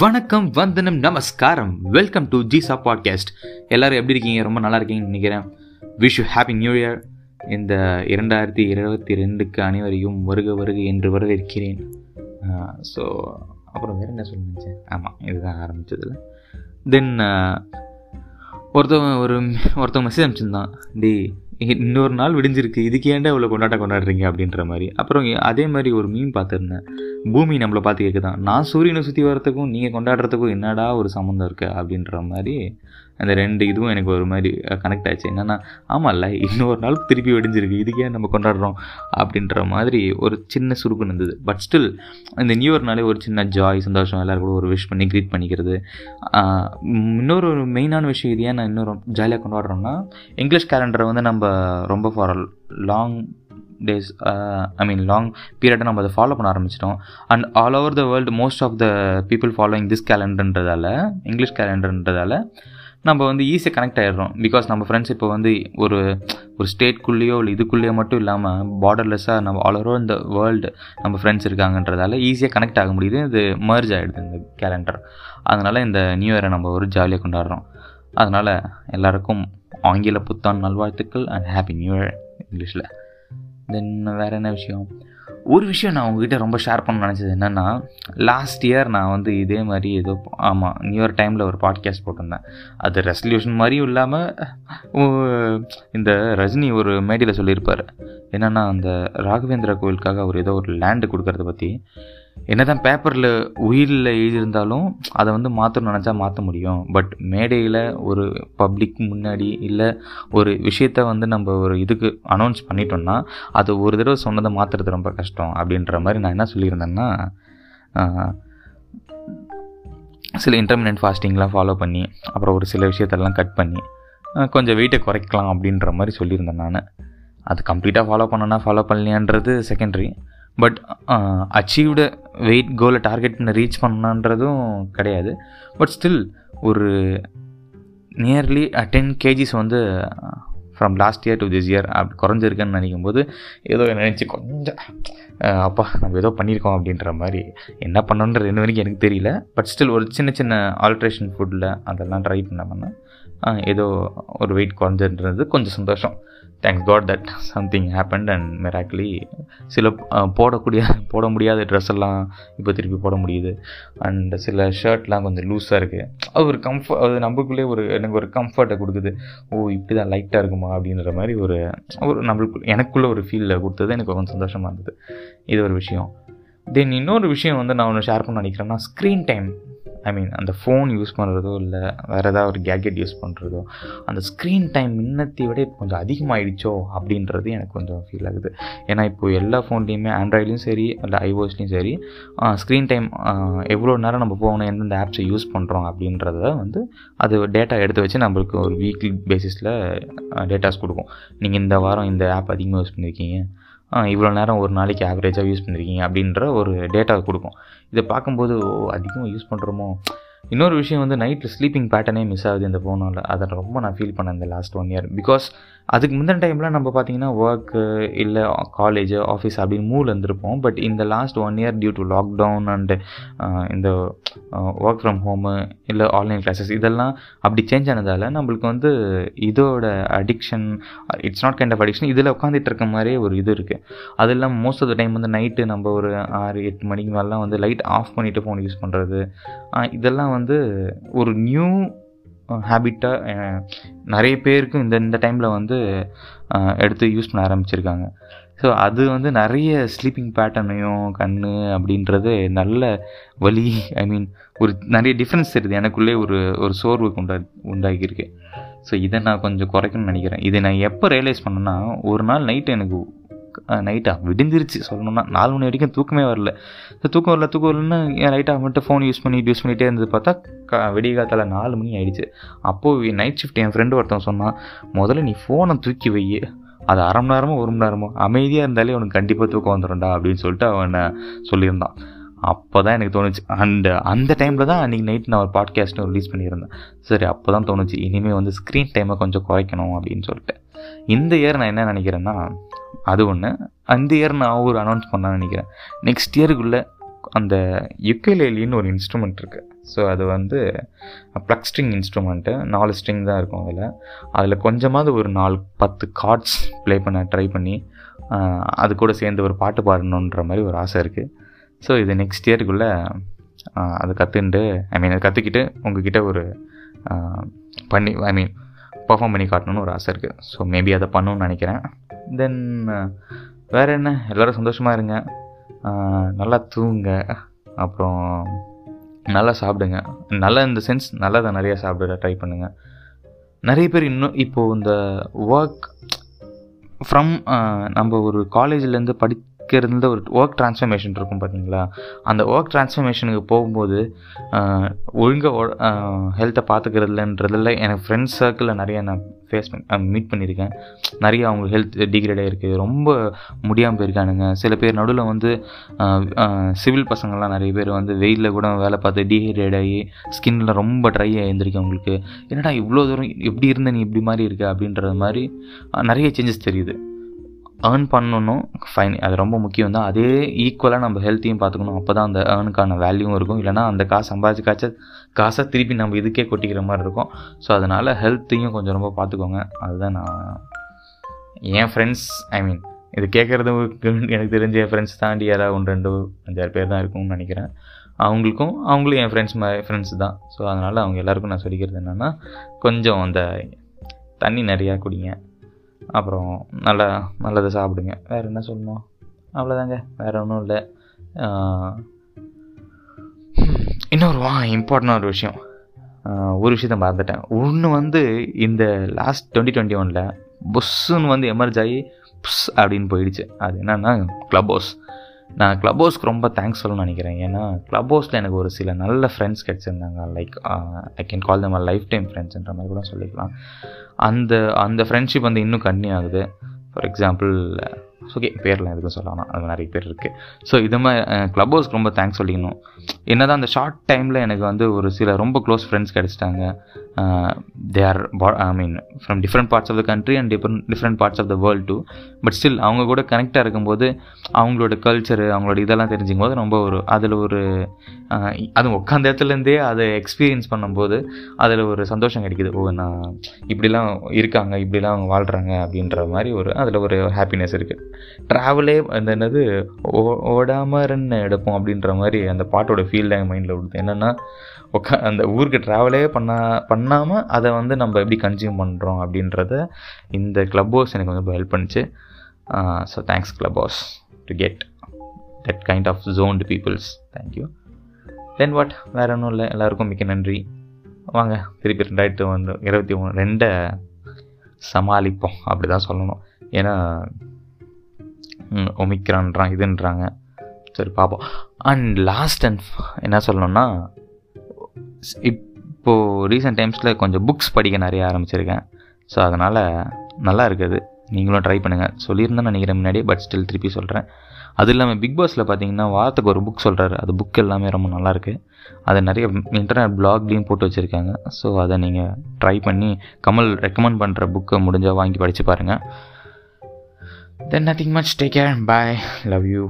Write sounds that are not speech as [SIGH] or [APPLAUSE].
வணக்கம் வந்தனம் நமஸ்காரம். வெல்கம் டு ஜிசா பாட்காஸ்ட் எல்லோரும் எப்படி இருக்கீங்க? ரொம்ப நல்லா இருக்கீங்கன்னு நினைக்கிறேன். Wish you happy new year இந்த இரண்டாயிரத்தி இருபத்தி ரெண்டுக்கு அனைவரையும் வருக வருக என்று வரவேற்கிறேன். ஸோ அப்புறம் வேறு என்ன சொல்ல நினச்சேன்? ஆமாம் இதுதான் ஆரம்பித்ததில் தென் ஒருத்தவங்க ஒரு ஒருத்தவங்க மெசேஜ் அனுப்பிச்சிருந்தான். டி இன்னொரு நாள் விடிஞ்சிருக்கு. இதுக்கு ஏன்டா இவ்வளோ கொண்டாட்டம் கொண்டாடுறீங்க அப்படின்ற மாதிரி. அப்புறம் அதே மாதிரி ஒரு மீன் பார்த்துருந்தேன். பூமி நம்மளை பார்த்து கேட்குதான் நான் சூரியனை சுற்றி வரத்துக்கும் நீங்கள் கொண்டாடுறதுக்கும் என்னடா ஒரு சம்மந்தம் இருக்குது அப்படின்ற மாதிரி அந்த ரெண்டு இதுவும் எனக்கு ஒரு மாதிரி கனெக்ட் ஆச்சு. என்னென்னா ஆமாம்ல இன்னொரு நாள் திருப்பி வெடிஞ்சிருக்கு. இதுக்கே நம்ம கொண்டாடுறோம்? அப்படின்ற மாதிரி ஒரு சின்ன சுருக்கம் இருந்தது பட் ஸ்டில் இந்த நியூ இயர்னாலே ஒரு சின்ன ஜாய் சந்தோஷம் எல்லோரும் கூட ஒரு விஷ் பண்ணி க்ரீட் பண்ணிக்கிறது. இன்னொரு ஒரு மெயினான விஷயம் இது ஏன் நான் இன்னொரு ஜாலியாக கொண்டாடுறோம்னா இங்கிலீஷ் கேலண்டரை வந்து நம்ம ரொம்ப for long days I mean long பீரியடை நம்ம அதை ஃபாலோ பண்ண ஆரம்பிச்சிட்டோம். And all over the world most of the people following this கேலண்டர்ன்றதால English கேலண்டர்ன்றதால நம்ம வந்து ஈஸியாக கனெக்ட் ஆகிடுறோம் பிகாஸ் நம்ம ஃப்ரெண்ட்ஸ் இப்போ வந்து ஒரு ஒரு ஸ்டேட்குள்ளேயோ இல்லை இதுக்குள்ளேயோ மட்டும் இல்லாமல் பார்டர்லெஸ்ஸாக நம்ம ஆல் ஓவர் இந்த வேர்ல்டு நம்ம ஃப்ரெண்ட்ஸ் இருக்காங்கன்றதால ஈஸியாக கனெக்ட் ஆக முடியுது. இது மர்ஜ் ஆகிடுது இந்த கேலண்டர் அதனால் இந்த நியூ இயரை நம்ம ஒரு ஜாலியாக கொண்டாடுறோம். அதனால் எல்லாருக்கும் ஆங்கில புத்தாண்டு நல்வாழ்த்துக்கள் அண்ட் ஹாப்பி நியூ இயர் இங்கிலீஷில். தென் வேறு என்ன விஷயம்? ஒரு விஷயம் நான் உங்ககிட்ட ரொம்ப ஷேர் பண்ண நினச்சது என்னென்னா லாஸ்ட் இயர் நான் வந்து இதே மாதிரி ஏதோ ஆமாம் நியூ இயர் டைமில் ஒரு பாட்காஸ்ட் போட்டிருந்தேன். அது ரெசல்யூஷன் மாதிரியும் இல்லாமல் இந்த ரஜினி ஒரு மேடையில் சொல்லியிருப்பார். என்னென்னா அந்த ராகவேந்திரா கோவிலுக்காக அவர் ஏதோ ஒரு லேண்டு கொடுக்கறத பற்றி என்ன தான் பேப்பரில் உயிரில் எழுதியிருந்தாலும் அதை வந்து மாற்றணும்னு நினச்சா மாற்ற முடியும். பட் மேடையில் ஒரு பப்ளிக் முன்னாடி இல்லை ஒரு விஷயத்த வந்து நம்ம ஒரு இதுக்கு அனௌன்ஸ் பண்ணிட்டோம்னா அது ஒரு தடவை சொன்னதை மாற்றுறது ரொம்ப கஷ்டம் அப்படின்ற மாதிரி நான் என்ன சொல்லியிருந்தேன்னா சில இன்டர்மீடியட் ஃபாஸ்டிங்லாம் ஃபாலோ பண்ணி அப்புறம் ஒரு சில விஷயத்தெல்லாம் கட் பண்ணி கொஞ்சம் வெயிட்டை குறைக்கலாம் அப்படின்ற மாதிரி சொல்லியிருந்தேன் நான். அது கம்ப்ளீட்டாக ஃபாலோ பண்ணனா ஃபாலோ பண்ணலையான்றது செகண்டரி பட் அச்சீவ்டு வெயிட் கோலை டார்கெட் பண்ண ரீச் பண்ணான்றதும் கிடையாது. பட் ஸ்டில் ஒரு நியர்லி டென் கேஜிஸ் வந்து from last year to this year அப்படி குறைஞ்சிருக்குன்னு நினைக்கும் போது ஏதோ நினச்சி கொஞ்சம் அப்பா நம்ம ஏதோ பண்ணியிருக்கோம் அப்படின்ற மாதிரி என்ன பண்ணணுன்ற ரெண்டு வரைக்கும் எனக்கு தெரியல. பட் ஸ்டில் ஒரு சின்ன சின்ன ஆல்ட்ரேஷன் ஃபுட்டில் அதெல்லாம் ட்ரை பண்ண ஏதோ ஒரு வெயிட் குறைஞ்சின்றது கொஞ்சம் சந்தோஷம். Thanks god that something happened and miraculously சில போடக்கூடிய போட முடியாத ட்ரெஸ் எல்லாம் இப்போ திருப்பி போட முடியுது. அண்ட் சில ஷர்ட்லாம் கொஞ்சம் லூஸாக இருக்குது அது ஒரு கம்ஃபர்ட் அது நம்மளுக்குள்ளே ஒரு எனக்கு ஒரு கம்ஃபர்ட்டை கொடுக்குது. ஓ இப்படி தான் லைட்டாக இருக்குமா அப்படின்ற மாதிரி ஒரு ஒரு நம்மளுக்கு எனக்குள்ளே ஒரு ஃபீலில் கொடுத்தது. எனக்கு கொஞ்சம் சந்தோஷமாக இருந்தது. இது ஒரு விஷயம். தென் இன்னொரு விஷயம் வந்து நான் ஒன்று ஷேர் பண்ண நினைக்கிறேன்னா ஸ்க்ரீன் டைம் ஐ மீன் அந்த ஃபோன் யூஸ் பண்ணுறதோ இல்லை வேறு ஏதாவது ஒரு கேக்கெட் யூஸ் பண்ணுறதோ அந்த ஸ்க்ரீன் டைம் முன்னத்தை விட இப்போ கொஞ்சம் அதிகமாகிடுச்சோ அப்படின்றது எனக்கு கொஞ்சம் ஃபீல் ஆகுது. ஏன்னா இப்போது எல்லா ஃபோன்லேயுமே ஆண்ட்ராய்ட்லேயும் சரி இல்லை ஐஓஸ்லேயும் சரி ஸ்க்ரீன் டைம் எவ்வளோ நேரம் நம்ம போகணும் எந்தெந்த ஆப்ஸை யூஸ் பண்ணுறோம் அப்படின்றத வந்து அது டேட்டா எடுத்து வச்சு நம்மளுக்கு ஒரு வீக்லி பேசிஸில் டேட்டாஸ் கொடுக்கும். நீங்கள் இந்த வாரம் இந்த ஆப் அதிகமாக யூஸ் பண்ணியிருக்கீங்க இவ்வளோ நேரம் ஒரு நாளைக்கு ஆவரேஜாக யூஸ் பண்ணியிருக்கீங்க அப்படின்ற ஒரு டேட்டா கொடுக்கும். இதை பார்க்கும்போது அதிகமாக யூஸ் பண்ணுறோமோ இன்னொரு விஷயம் வந்து நைட்டில் ஸ்லீப்பிங் பேட்டர்னே மிஸ் ஆகுது இந்த ஃபோனால் அதை ரொம்ப நான் ஃபீல் பண்ணேன் இந்த லாஸ்ட் ஒன் இயர் பிகாஸ் அதுக்கு முந்தின டைமில் நம்ம பார்த்தீங்கன்னா ஒர்க்கு இல்லை காலேஜ் ஆஃபீஸ் அப்படின்னு மூவில் இருந்திருப்போம். பட் uh, இந்த last one year due to lockdown and இந்த ஒர்க் ஃப்ரம் ஹோமு இல்லை ஆன்லைன் கிளாஸஸ் இதெல்லாம் அப்படி சேஞ்ச் ஆனதால் நம்மளுக்கு வந்து இதோட addiction it's not kind of addiction இதில் உட்காந்துட்டு இருக்க மாதிரியே ஒரு இது இருக்குது அது இல்லாமல் மோஸ்ட் ஆஃப் த டைம் வந்து நைட்டு நம்ம ஒரு ஆறு எட்டு மணிக்கு மேலாம் வந்து லைட் ஆஃப் பண்ணிவிட்டு ஃபோன் யூஸ் பண்ணுறது இதெல்லாம் வந்து ஒரு நியூ ஹேபிட்டாக நிறைய பேருக்கு இந்த இந்த டைமில் வந்து எடுத்து யூஸ் பண்ண ஆரம்பிச்சிருக்காங்க. ஸோ அது வந்து நிறைய ஸ்லீப்பிங் பேட்டர்னையும் கண் அப்படின்றது நல்ல வலி. ஐ மீன் ஒரு நிறைய டிஃப்ரென்ஸ் தெரியுது எனக்குள்ளே ஒரு ஒரு சோர்வுக்கு உண்டா உண்டாகியிருக்கு. ஸோ இதை நான் கொஞ்சம் குறைக்கணும்னு நினைக்கிறேன். இதை நான் எப்போ ரியலைஸ் பண்ணேன்னா ஒரு நாள் நைட்டு எனக்கு நைட்டாக விடிஞ்சிருச்சு. சொல்லணும்னா நாலு மணி வரைக்கும் தூக்கமே வரல. தூக்கம் வரல தூக்கம் வரலன்னு என் லைட்டாக மட்டும் ஃபோன் யூஸ் பண்ணிட்டு யூஸ் பண்ணிகிட்டே இருந்தது பார்த்தா க விடிய காத்தால் நாலு மணி ஆகிடுச்சு அப்போது நைட் ஷிஃப்ட் என் ஃப்ரெண்டு ஒருத்தன் சொன்னான் முதல்ல நீ ஃபோனை தூக்கி வை அது அரை மணி நேரமோ ஒரு மணி நேரமோ? அமைதியாக இருந்தாலே உனக்கு கண்டிப்பாக தூக்கம் வந்துடும்டா அப்படின்னு சொல்லிட்டு அவன் சொல்லியிருந்தான். அப்போ தான் எனக்கு தோணுச்சு. அண்ட் அந்த டைமில் தான் அன்றைக்கி நைட் நான் ஒரு பாட்காஸ்ட்டும் ரிலீஸ் பண்ணியிருந்தேன். சரி அப்போ தான் தோணுச்சு. இனிமேல் வந்து ஸ்க்ரீன் டைமை கொஞ்சம் குறைக்கணும் அப்படின்னு சொல்லிட்டு. இந்த இயர் நான் என்ன நினைக்கிறேன்னா அது ஒன்று அந்த இயர் நான் ஒரு அனௌன்ஸ் பண்ணான்னு நினைக்கிறேன். நெக்ஸ்ட் இயருக்குள்ளே அந்த யுக்கேலேலின்னு ஒரு இன்ஸ்ட்ருமெண்ட் இருக்குது ஸோ அது வந்து ப்ளக் ஸ்ட்ரிங் இன்ஸ்ட்ருமெண்ட்டு நாலு ஸ்ட்ரிங் தான் இருக்கும் அதில். அதில் கொஞ்சமாவது ஒரு நாலு பத்து கார்ட்ஸ் ப்ளே பண்ண ட்ரை பண்ணி அது கூட சேர்ந்து ஒரு பாட்டு பாடணுன்ற மாதிரி ஒரு ஆசை இருக்குது ஸோ இது நெக்ஸ்ட் இயருக்குள்ளே அதை கற்றுண்டு ஐ மீன் அதை கற்றுக்கிட்டு உங்ககிட்ட ஒரு பண்ணி ஐ மீன் பர்ஃபார்ம் பண்ணி காட்டணும்னு ஒரு ஆசை இருக்குது ஸோ மேபி அதை பண்ணணும்னு நினைக்கிறேன். தென் வேறு என்ன? எல்லோரும் சந்தோஷமாக இருங்க. நல்லா தூங்க அப்புறம் நல்லா சாப்பிடுங்க. நல்லா இந்த சென்ஸ் நல்லதை நிறையா சாப்பிட ட்ரை பண்ணுங்கள் நிறைய பேர் இன்னும் இப்போது இந்த ஒர்க் ஃப்ரம் நம்ம ஒரு காலேஜ்லேருந்து படிக்கிறதுல ஒரு ஒர்க் ட்ரான்ஸ்ஃபர்மேஷன் இருக்கும் பார்த்தீங்களா? அந்த ஒர்க் ட்ரான்ஸ்ஃபர்மேஷனுக்கு போகும்போது ஒழுங்காக ஹெல்த்தை பார்த்துக்கிறதுலன்றதில் எனக்கு ஃப்ரெண்ட்ஸ் சர்க்கிளில் நிறைய நான் ஃபேஸ் பண்ணி மீட் பண்ணியிருக்கேன். நிறைய அவங்க ஹெல்த் டிகிரேட் ஆகிருக்கு ரொம்ப முடியாமல் போயிருக்கானுங்க. சில பேர் நடுவில் வந்து சிவில் பசங்கள்லாம் நிறைய பேர் வந்து வெயிலில் கூட வேலை பார்த்து டீஹைட்ரேட் ஆகி ஸ்கின்லாம் ரொம்ப ட்ரை ஆகியிருந்திருக்கு அவங்களுக்கு. என்னடா இவ்வளோ தூரம் எப்படி இருந்த நீ இப்படி மாதிரி இருக்க? அப்படின்றது மாதிரி நிறைய சேஞ்சஸ் தெரியுது. ஏர்ன் பண்ணணும். ஃபைன் அது ரொம்ப முக்கியம் தான் அதே ஈக்குவலாக நம்ம ஹெல்த்தையும் பார்த்துக்கணும். அப்போ தான் அந்த ஏர்னுக்கான வேல்யூவும் இருக்கும். இல்லைனா அந்த காசு சம்பாதிச்சு காய்ச்ச காசை திருப்பி நம்ம இதுக்கே கொட்டிக்கிற மாதிரி இருக்கும். ஸோ அதனால் ஹெல்த்தையும் கொஞ்சம் ரொம்ப பார்த்துக்கோங்க. அதுதான் நான் என் ஃப்ரெண்ட்ஸ் ஐ மீன் இது கேட்குறது [LAUGHS] எனக்கு தெரிஞ்ச என் ஃப்ரெண்ட்ஸ் தாண்டி யாராவது ஒன்று ரெண்டு அஞ்சாறு பேர் தான் இருக்கும்னு நினைக்கிறேன். அவங்களுக்கும் அவங்களும் என் ஃப்ரெண்ட்ஸ் மாதிரி ஃப்ரெண்ட்ஸ் தான். ஸோ அதனால் அவங்க எல்லாருக்கும் நான் சொல்லிக்கிறது என்னென்னா கொஞ்சம் அந்த தண்ணி நிறையா குடிங்க. அப்புறம் நல்லா நல்லதை சாப்பிடுங்க. வேறு என்ன சொல்லணும்? அவ்வளோதாங்க வேறு ஒன்றும் இல்லை. இன்னொரு வா இம்பார்ட்டண்டான ஒரு விஷயம். ஒரு விஷயத்த மறந்துட்டேன். ஒன்று வந்து இந்த லாஸ்ட் டுவெண்ட்டி டுவெண்ட்டி ஒனில் புஷ்ஷுன்னு வந்து எமர்ஜ் ஆகி புஷ் அப்படின்னு போயிடுச்சு. அது என்னென்னா க்ளப் ஹவுஸ் நான் க்ளப் ஹவுஸ்க்கு ரொம்ப தேங்க்ஸ் சொல்லணும்னு நினைக்கிறேன். ஏன்னா க்ளப் ஹவுஸில் எனக்கு ஒரு சில நல்ல friends கிடச்சிருந்தாங்க. Like I can call them lifetime ஃப்ரெண்ட்ஸ்ன்ற மாதிரி கூட சொல்லிக்கலாம். அந்த அந்த ஃப்ரெண்ட்ஷிப் வந்து இன்னும் கன்டினியூ ஆகுது ஃபார் எக்ஸாம்பிள் ஓகே பேர்லாம் எதுக்கும் சொல்லலாம் அது நிறைய பேர் இருக்குது ஸோ இது மாதிரி க்ளப் ஹவுஸ்க்கு ரொம்ப தேங்க்ஸ் சொல்லிக்கணும். என்ன தான் அந்த ஷார்ட் டைமில் எனக்கு வந்து ஒரு சில ரொம்ப close friends கிடச்சிட்டாங்க. They are I mean from different parts of the country and different different parts of the world too but still அவங்க கூட கனெக்டாக இருக்கும்போது அவங்களோட கல்ச்சரு அவங்களோட இதெல்லாம் தெரிஞ்சுக்கும் போது ரொம்ப ஒரு அதில் ஒரு uh, அதுவும் உட்காந்த இடத்துலேருந்தே அதை எக்ஸ்பீரியன்ஸ் பண்ணும்போது அதில் ஒரு சந்தோஷம் கிடைக்குது. ஓ நான் இப்படிலாம் இருக்காங்க இப்படிலாம் அவங்க வாழ்கிறாங்க அப்படின்ற மாதிரி ஒரு அதில் ஒரு ஹாப்பினஸ் இருக்குது ட்ராவலே அந்த என்னது ஓ ஓடாமல் ரன் எடுப்போம் அப்படின்ற மாதிரி அந்த பாட்டோட ஃபீல் தான் மைண்டில் விடுது என்னென்னா உட்கா அந்த ஊருக்கு ட்ராவலே பண்ணா பண்ணாமல் அதை வந்து நம்ம எப்படி கன்சியூம் பண்ணுறோம் அப்படின்றத இந்த க்ளப் ஹவுஸ் எனக்கு வந்து ஹெல்ப் பண்ணிச்சு. So thanks clubhouse to get that kind of joined peoples thank you then what வேறு ஒன்றும் இல்லை. எல்லாருக்கும் மிக்க நன்றி. வாங்க திருப்பி ரெண்டாயிரத்து ஒன்று இருபத்தி ஒன்று ரெண்டை சமாளிப்போம். அப்படி தான் சொல்லணும். ஏன்னா ஒமிக்ரான்றான் இதுன்றாங்க. சரி பார்ப்போம் அண்ட் லாஸ்ட் அண்ட் என்ன சொல்லணும்னா இப்போது ரீசெண்ட் டைம்ஸில் கொஞ்சம் புக்ஸ் படிக்க நிறைய ஆரம்பிச்சிருக்கேன். ஸோ அதனால் நல்லா இருக்குது நீங்களும் ட்ரை பண்ணுங்கள் சொல்லியிருந்தேன் நினைக்கிறேன் முன்னாடி பட் ஸ்டில் திருப்பி சொல்கிறேன் அது இல்லாமல் பிக் பாஸில் பார்த்தீங்கன்னா வாரத்துக்கு ஒரு புக் சொல்கிறாரு அது புக் எல்லாமே ரொம்ப நல்லாயிருக்கு அதை நிறைய இன்டர்நெட் பிளாக்லேயும் போட்டு வச்சுருக்காங்க. ஸோ அதை நீங்கள் ட்ரை பண்ணி கமல் ரெக்கமெண்ட் பண்ணுற புக்கை முடிஞ்சால் வாங்கி படித்து பாருங்கள் then nothing much take care bye love you